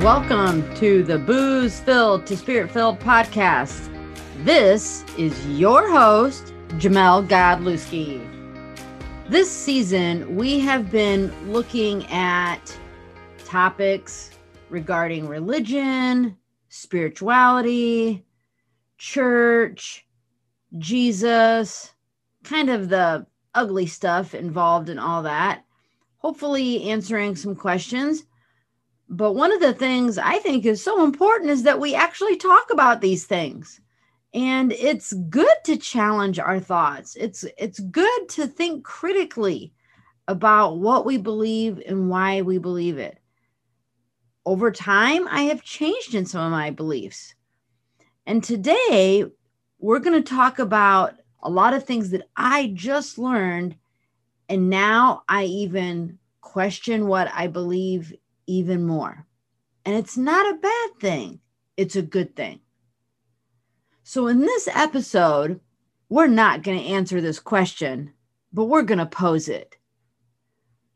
Welcome to the Booze Filled to Spirit Filled podcast. This is your host, Jamel Godlewski. This season, we have been looking at topics regarding religion, spirituality, church, Jesus, kind of the ugly stuff involved in all that. Hopefully, answering some questions but one of the things I think is so important is that we actually talk about these things. And it's good to challenge our thoughts. It's it's good to think critically about what we believe and why we believe it. Over time, I have changed in some of my beliefs. And today, we're going to talk about a lot of things that I just learned. And now I even question what I believe even more. And it's not a bad thing, it's a good thing. So, in this episode, we're not going to answer this question, but we're going to pose it.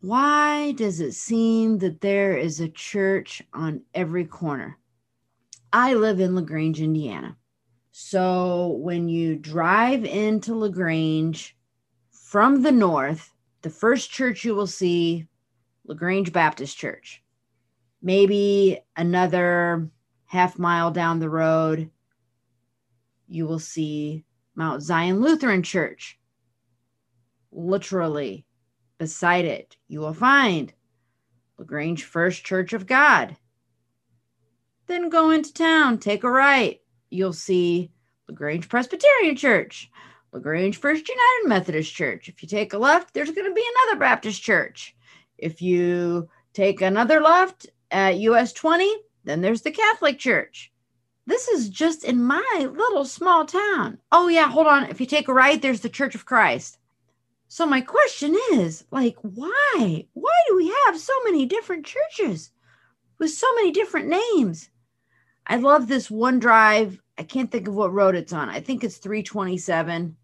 Why does it seem that there is a church on every corner? I live in LaGrange, Indiana. So when you drive into LaGrange from the north, the first church you will see, LaGrange Baptist Church maybe another half mile down the road, you will see Mount Zion Lutheran Church. Literally beside it, you will find LaGrange First Church of God. Then go into town, take a right. You'll see LaGrange Presbyterian Church, LaGrange First United Methodist Church. If you take a left, there's going to be another Baptist church. If you take another left, at US 20, then there's the Catholic Church. This is just in my little small town. Oh, yeah, hold on. If you take a right, there's the Church of Christ. So, my question is like, why? Why do we have so many different churches with so many different names? I love this one drive. I can't think of what road it's on. I think it's 327.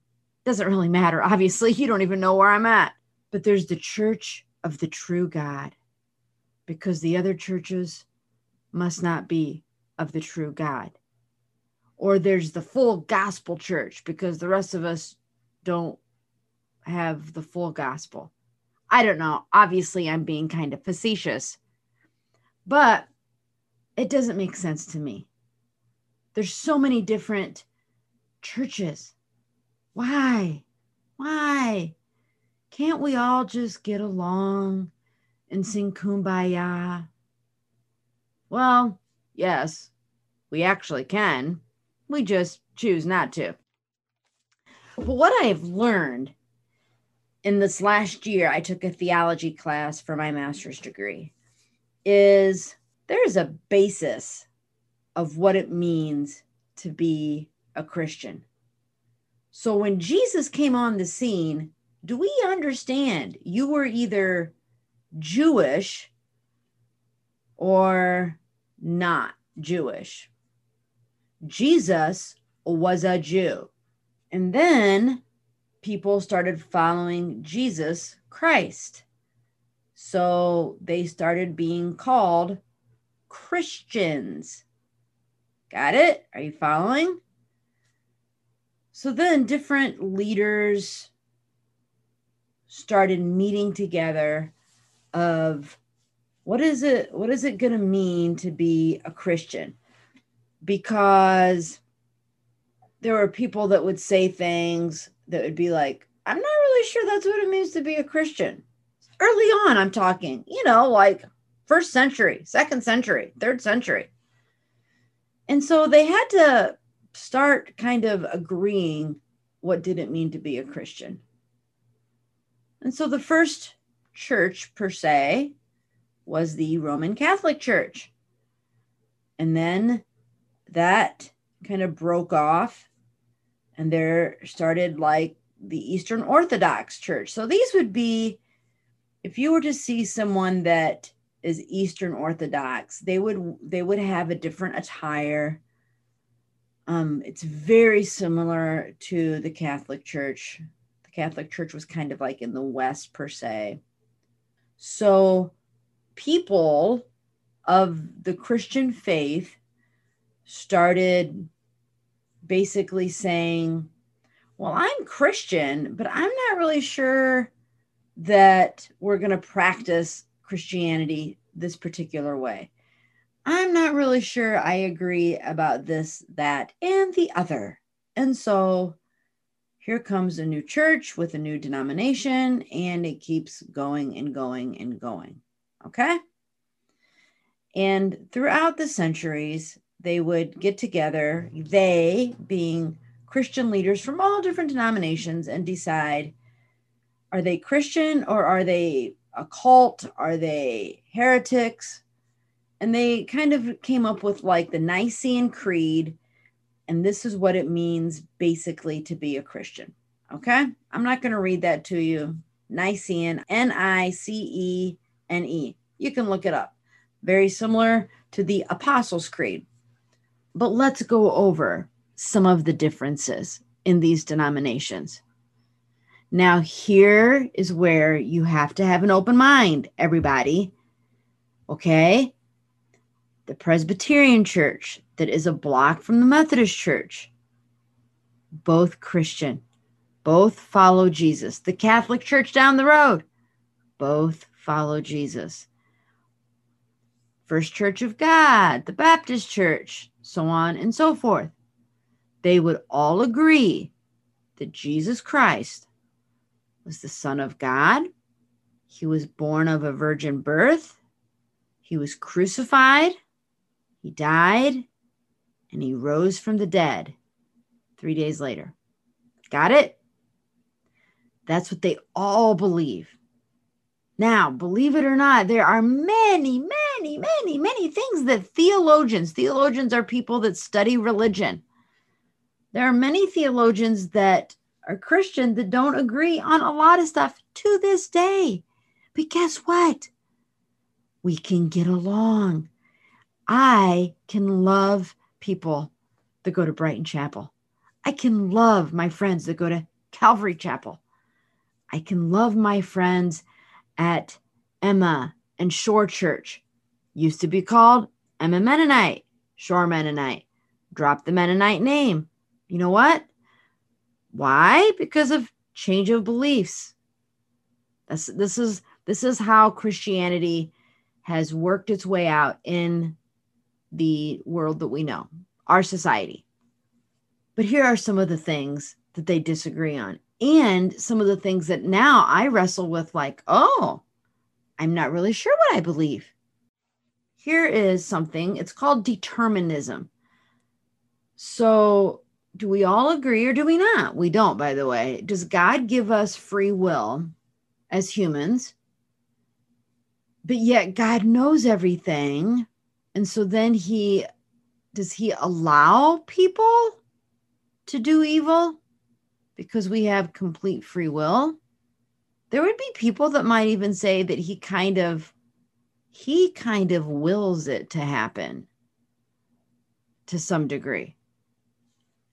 Doesn't really matter. Obviously, you don't even know where I'm at. But there's the Church of the True God because the other churches must not be of the true God. Or there's the full gospel church because the rest of us don't have the full gospel. I don't know. Obviously, I'm being kind of facetious, but it doesn't make sense to me. There's so many different churches. Why? Why? Can't we all just get along and sing kumbaya? Well, yes, we actually can. We just choose not to. But what I've learned in this last year, I took a theology class for my master's degree, is there's a basis of what it means to be a Christian. So when Jesus came on the scene, do we understand you were either Jewish or not Jewish. Jesus was a Jew. And then people started following Jesus Christ. So they started being called Christians. Got it? Are you following? So then different leaders started meeting together of what is it what is it going to mean to be a christian? Because there were people that would say things that would be like i'm not really sure that's what it means to be a christian. Early on i'm talking you know like first century second century third century. And so they had to start kind of agreeing what did it mean to be a christian. And so the first church per se was the Roman Catholic Church. And then that kind of broke off, and there started like the Eastern Orthodox Church. So these would be, if you were to see someone that is Eastern Orthodox, they would they would have a different attire. Um, it's very similar to the Catholic Church. The Catholic Church was kind of like in the West per se. So people of the Christian faith started basically saying, Well, I'm Christian, but I'm not really sure that we're going to practice Christianity this particular way. I'm not really sure I agree about this, that, and the other. And so here comes a new church with a new denomination, and it keeps going and going and going. Okay. And throughout the centuries, they would get together, they being Christian leaders from all different denominations, and decide are they Christian or are they a cult? Are they heretics? And they kind of came up with like the Nicene Creed. And this is what it means basically to be a Christian. Okay. I'm not going to read that to you. Nicene, N I C E N E. You can look it up. Very similar to the Apostles' Creed. But let's go over some of the differences in these denominations. Now, here is where you have to have an open mind, everybody. Okay? The Presbyterian Church, that is a block from the Methodist Church, both Christian, both follow Jesus. The Catholic Church down the road, both follow Jesus. First Church of God, the Baptist Church, so on and so forth. They would all agree that Jesus Christ was the Son of God. He was born of a virgin birth. He was crucified. He died. And he rose from the dead three days later. Got it? That's what they all believe. Now, believe it or not, there are many, many, many, many things that theologians, theologians are people that study religion. There are many theologians that are Christian that don't agree on a lot of stuff to this day. But guess what? We can get along. I can love people that go to Brighton Chapel. I can love my friends that go to Calvary Chapel. I can love my friends at Emma and Shore Church. Used to be called Emma Mennonite, Shore Mennonite. Drop the Mennonite name. You know what? Why? Because of change of beliefs. This, this is this is how Christianity has worked its way out in the world that we know, our society. But here are some of the things that they disagree on and some of the things that now I wrestle with, like, oh, I'm not really sure what I believe. Here is something, it's called determinism. So, do we all agree or do we not? We don't, by the way. Does God give us free will as humans? But yet, God knows everything. And so then he does he allow people to do evil? because we have complete free will. There would be people that might even say that he kind of he kind of wills it to happen to some degree.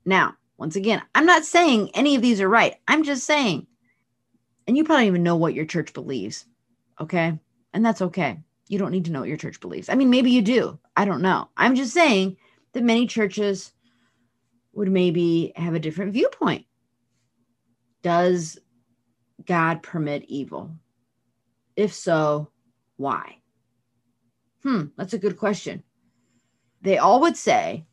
Now, once again, I'm not saying any of these are right. I'm just saying, and you probably even know what your church believes. Okay. And that's okay. You don't need to know what your church believes. I mean, maybe you do. I don't know. I'm just saying that many churches would maybe have a different viewpoint does God permit evil? If so, why? Hmm, that's a good question. They all would say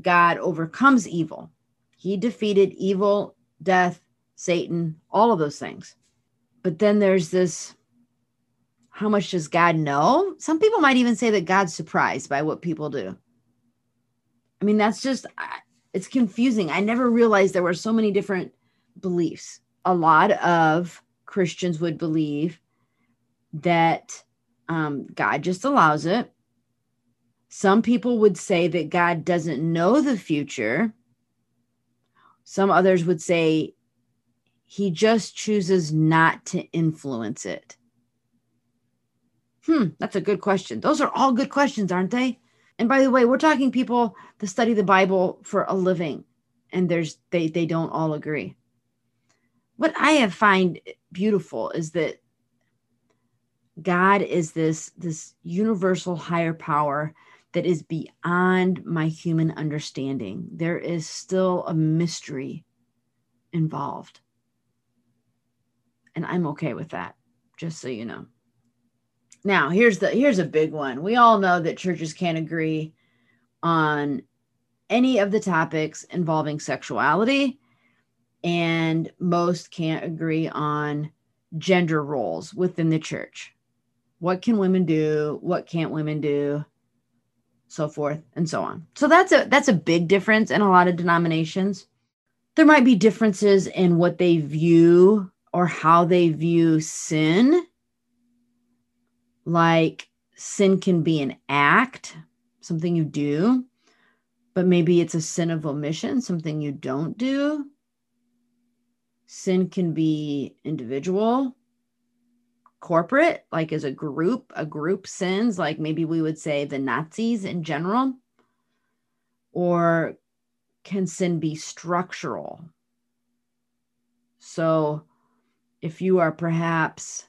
God overcomes evil. He defeated evil, death, Satan, all of those things. But then there's this how much does God know? Some people might even say that God's surprised by what people do. I mean, that's just, it's confusing. I never realized there were so many different beliefs. A lot of Christians would believe that um, God just allows it. Some people would say that God doesn't know the future. Some others would say he just chooses not to influence it. Hmm, that's a good question. Those are all good questions, aren't they? And by the way, we're talking people that study the Bible for a living, and there's they they don't all agree what I have find beautiful is that God is this this universal higher power that is beyond my human understanding. There is still a mystery involved. And I'm okay with that, just so you know. Now, here's the here's a big one. We all know that churches can't agree on any of the topics involving sexuality and most can't agree on gender roles within the church. What can women do? What can't women do? So forth and so on. So that's a that's a big difference in a lot of denominations. There might be differences in what they view or how they view sin. Like sin can be an act, something you do, but maybe it's a sin of omission, something you don't do. Sin can be individual, corporate, like as a group, a group sins, like maybe we would say the Nazis in general. Or can sin be structural? So if you are perhaps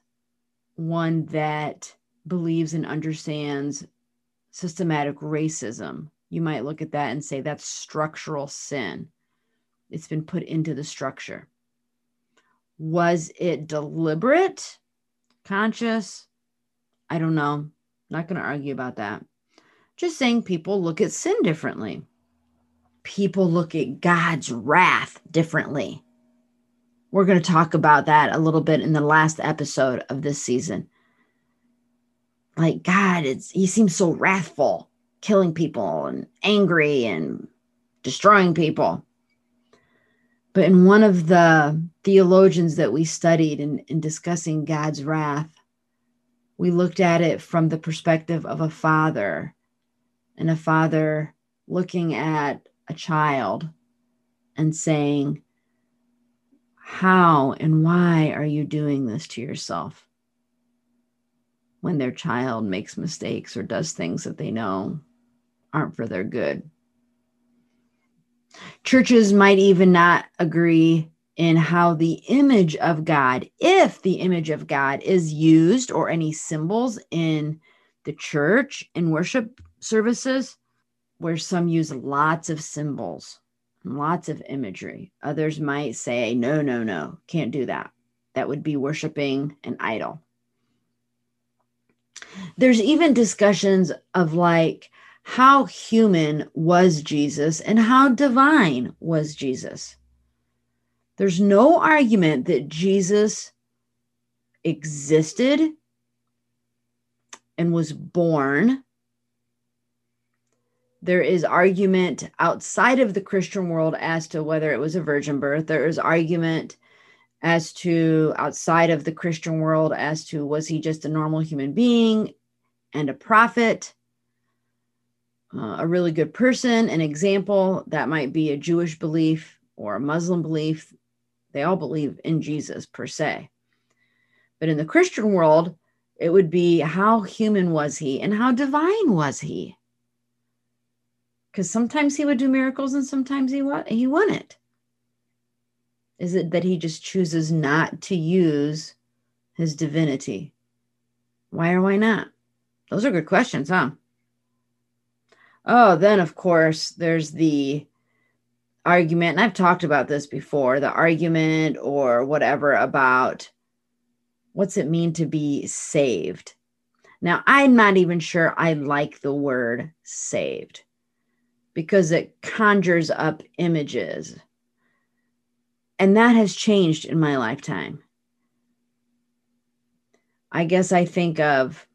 one that believes and understands systematic racism, you might look at that and say that's structural sin. It's been put into the structure. Was it deliberate, conscious? I don't know. Not going to argue about that. Just saying people look at sin differently. People look at God's wrath differently. We're going to talk about that a little bit in the last episode of this season. Like God, it's he seems so wrathful, killing people and angry and destroying people. But in one of the theologians that we studied in, in discussing God's wrath, we looked at it from the perspective of a father and a father looking at a child and saying, How and why are you doing this to yourself? When their child makes mistakes or does things that they know aren't for their good. Churches might even not agree in how the image of God, if the image of God is used or any symbols in the church in worship services, where some use lots of symbols, lots of imagery. Others might say, no, no, no, can't do that. That would be worshiping an idol. There's even discussions of like, how human was Jesus and how divine was Jesus. There's no argument that Jesus existed and was born. There is argument outside of the Christian world as to whether it was a virgin birth. There is argument as to outside of the Christian world as to was he just a normal human being and a prophet? uh, a really good person, an example that might be a Jewish belief or a Muslim belief. They all believe in Jesus per se. But in the Christian world, it would be how human was he and how divine was he? Because sometimes he would do miracles and sometimes he, wa- he wouldn't. Is it that he just chooses not to use his divinity? Why or why not? Those are good questions, huh? Oh, then of course there's the argument, and I've talked about this before the argument or whatever about what's it mean to be saved. Now, I'm not even sure I like the word saved because it conjures up images. And that has changed in my lifetime. I guess I think of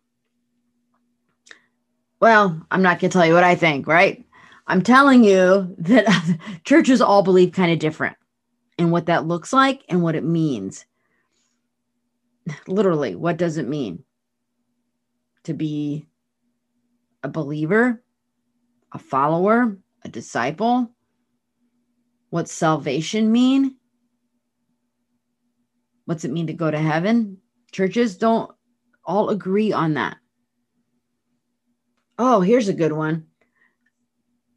well, I'm not going to tell you what I think, right? I'm telling you that churches all believe kind of different and what that looks like and what it means. Literally, what does it mean to be a believer, a follower, a disciple? What's salvation mean? What's it mean to go to heaven? Churches don't all agree on that. Oh, here's a good one.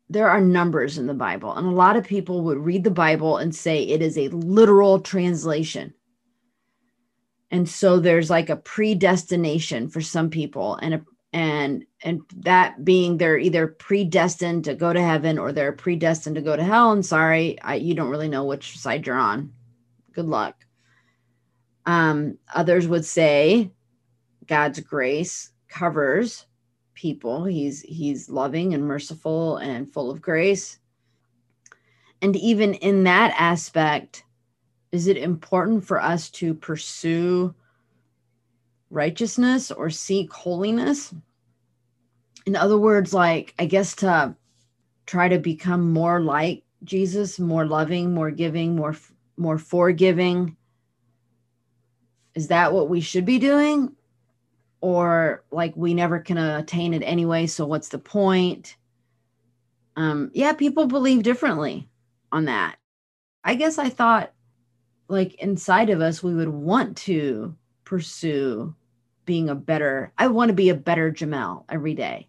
There are numbers in the Bible, and a lot of people would read the Bible and say it is a literal translation. and so there's like a predestination for some people and a and and that being they're either predestined to go to heaven or they're predestined to go to hell and sorry I, you don't really know which side you're on good luck um others would say god's grace covers people he's he's loving and merciful and full of grace and even in that aspect is it important for us to pursue righteousness or seek holiness? In other words, like, I guess to try to become more like Jesus, more loving, more giving, more more forgiving. Is that what we should be doing? Or like we never can attain it anyway, so what's the point? Um yeah, people believe differently on that. I guess I thought like inside of us we would want to pursue being a better i want to be a better jamel every day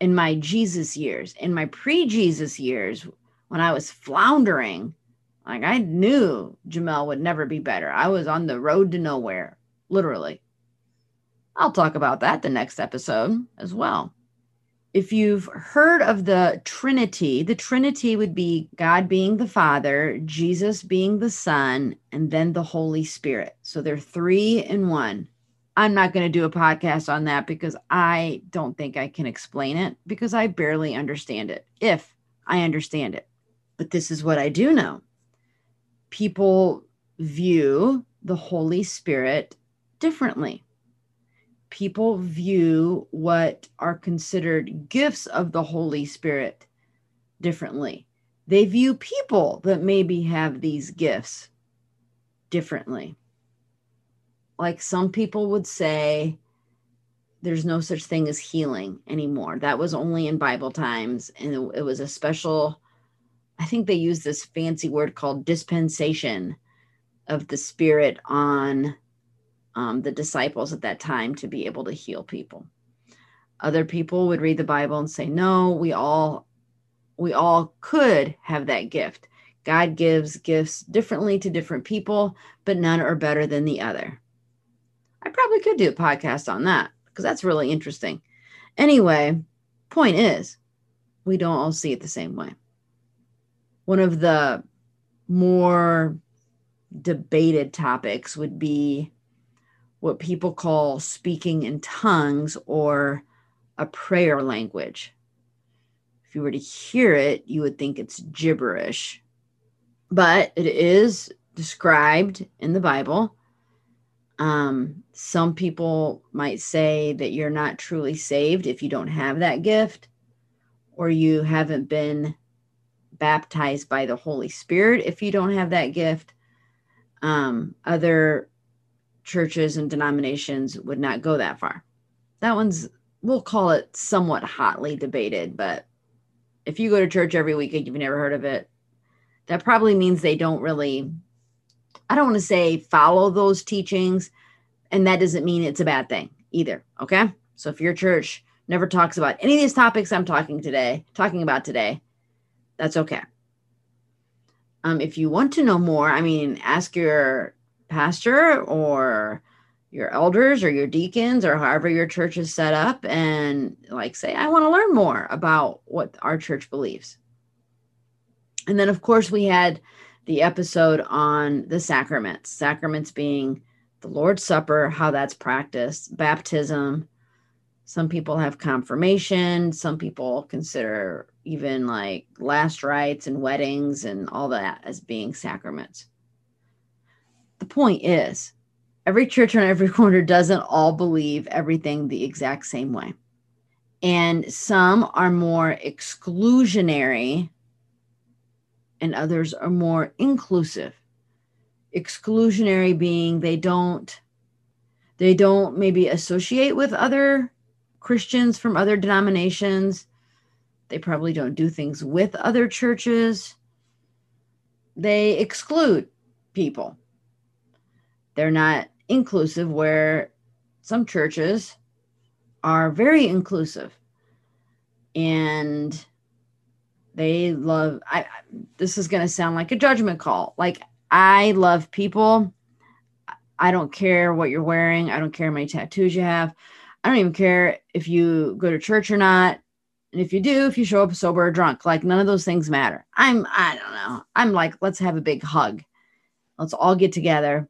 in my jesus years in my pre-jesus years when i was floundering like i knew jamel would never be better i was on the road to nowhere literally i'll talk about that the next episode as well if you've heard of the Trinity, the Trinity would be God being the Father, Jesus being the Son, and then the Holy Spirit. So they're three in one. I'm not going to do a podcast on that because I don't think I can explain it because I barely understand it, if I understand it. But this is what I do know people view the Holy Spirit differently people view what are considered gifts of the Holy Spirit differently. They view people that maybe have these gifts differently. Like some people would say, there's no such thing as healing anymore. That was only in Bible times. And it, was a special, I think they use this fancy word called dispensation of the Spirit on um, the disciples at that time to be able to heal people. Other people would read the Bible and say, "No, we all we all could have that gift. God gives gifts differently to different people, but none are better than the other." I probably could do a podcast on that because that's really interesting. Anyway, point is, we don't all see it the same way. One of the more debated topics would be what people call speaking in tongues or a prayer language. If you were to hear it, you would think it's gibberish, but it is described in the Bible. Um, some people might say that you're not truly saved if you don't have that gift or you haven't been baptized by the Holy Spirit if you don't have that gift. Um, other churches and denominations would not go that far. That one's, we'll call it somewhat hotly debated, but if you go to church every week and you've never heard of it, that probably means they don't really, I don't want to say follow those teachings. And that doesn't mean it's a bad thing either. Okay. So if your church never talks about any of these topics I'm talking today, talking about today, that's okay. Um, if you want to know more, I mean, ask your pastor or your elders or your deacons or however your church is set up and like say i want to learn more about what our church believes and then of course we had the episode on the sacraments sacraments being the lord's supper how that's practiced baptism some people have confirmation some people consider even like last rites and weddings and all that as being sacraments the point is, every church on every corner doesn't all believe everything the exact same way. And some are more exclusionary and others are more inclusive. Exclusionary being they don't they don't maybe associate with other Christians from other denominations. They probably don't do things with other churches. They exclude people they're not inclusive where some churches are very inclusive and they love i this is going to sound like a judgment call like i love people I don't care what you're wearing. I don't care how many tattoos you have. I don't even care if you go to church or not. And if you do, if you show up sober or drunk, like none of those things matter. I'm, I don't know. I'm like, let's have a big hug. Let's all get together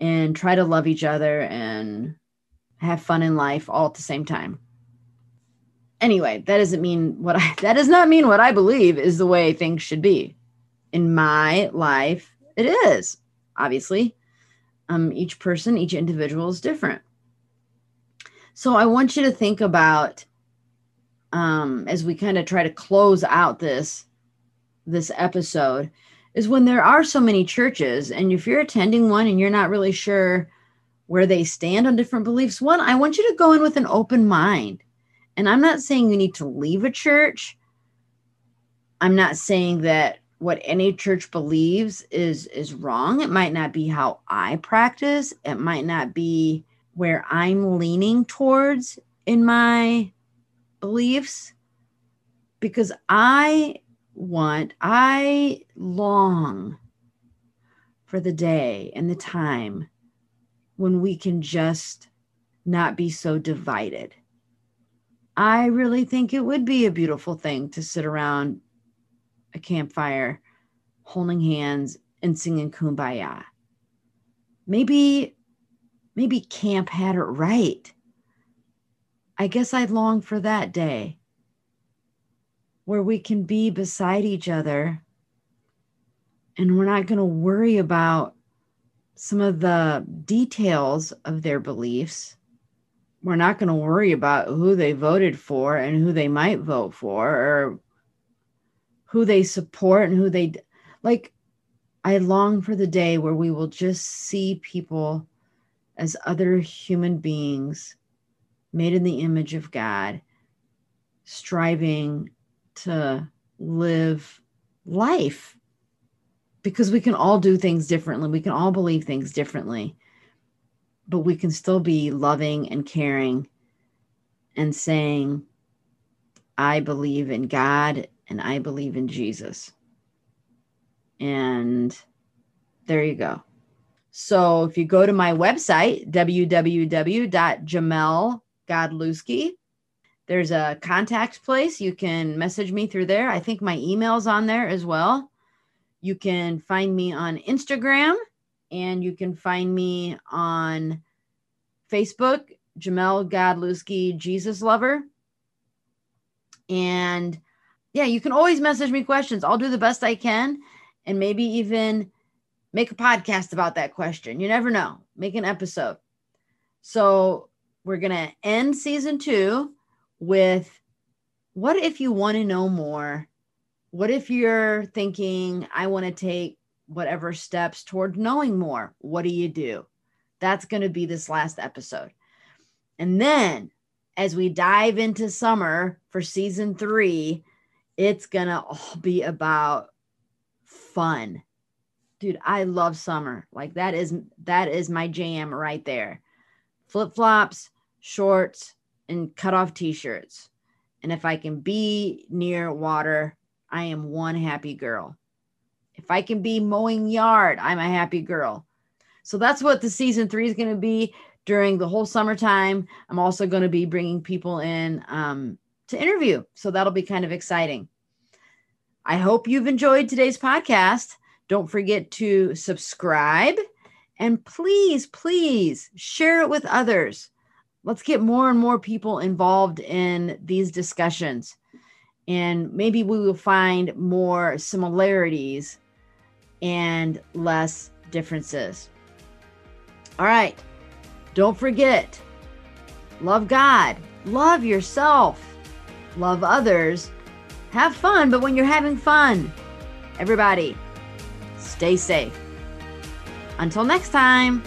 and try to love each other and have fun in life all at the same time. Anyway, that doesn't mean what I, that does not mean what I believe is the way things should be. In my life, it is, obviously. Um, each person, each individual is different. So I want you to think about um, as we kind of try to close out this this episode is when there are so many churches and if you're attending one and you're not really sure where they stand on different beliefs one i want you to go in with an open mind. And i'm not saying you need to leave a church. I'm not saying that what any church believes is is wrong. It might not be how i practice. It might not be where i'm leaning towards in my beliefs because I want, I long for the day and the time when we can just not be so divided. I really think it would be a beautiful thing to sit around a campfire holding hands and singing kumbaya. Maybe maybe camp had it right. I guess I long for that day where we can be beside each other and we're not going to worry about some of the details of their beliefs. We're not going to worry about who they voted for and who they might vote for or who they support and who they like. I long for the day where we will just see people as other human beings made in the image of God, striving to live life because we can all do things differently. We can all believe things differently, but we can still be loving and caring and saying, I believe in God and I believe in Jesus. And there you go. So if you go to my website, www.jamel Godlewski. There's a contact place. You can message me through there. I think my email's on there as well. You can find me on Instagram and you can find me on Facebook, Jamel Godlewski, Jesus Lover. And yeah, you can always message me questions. I'll do the best I can and maybe even make a podcast about that question. You never know. Make an episode. So we're going to end season two with what if you want to know more? What if you're thinking, I want to take whatever steps toward knowing more? What do you do? That's going to be this last episode. And then as we dive into summer for season three, it's going to all be about fun. Dude, I love summer. Like that is that is my jam right there. Flip-flops, shorts, and cut off t shirts. And if I can be near water, I am one happy girl. If I can be mowing yard, I'm a happy girl. So that's what the season three is going to be during the whole summertime. I'm also going to be bringing people in um, to interview. So that'll be kind of exciting. I hope you've enjoyed today's podcast. Don't forget to subscribe and please, please share it with others. Let's get more and more people involved in these discussions. And maybe we will find more similarities and less differences. All right. Don't forget love god love yourself love others have fun but when you're having fun everybody stay safe until next time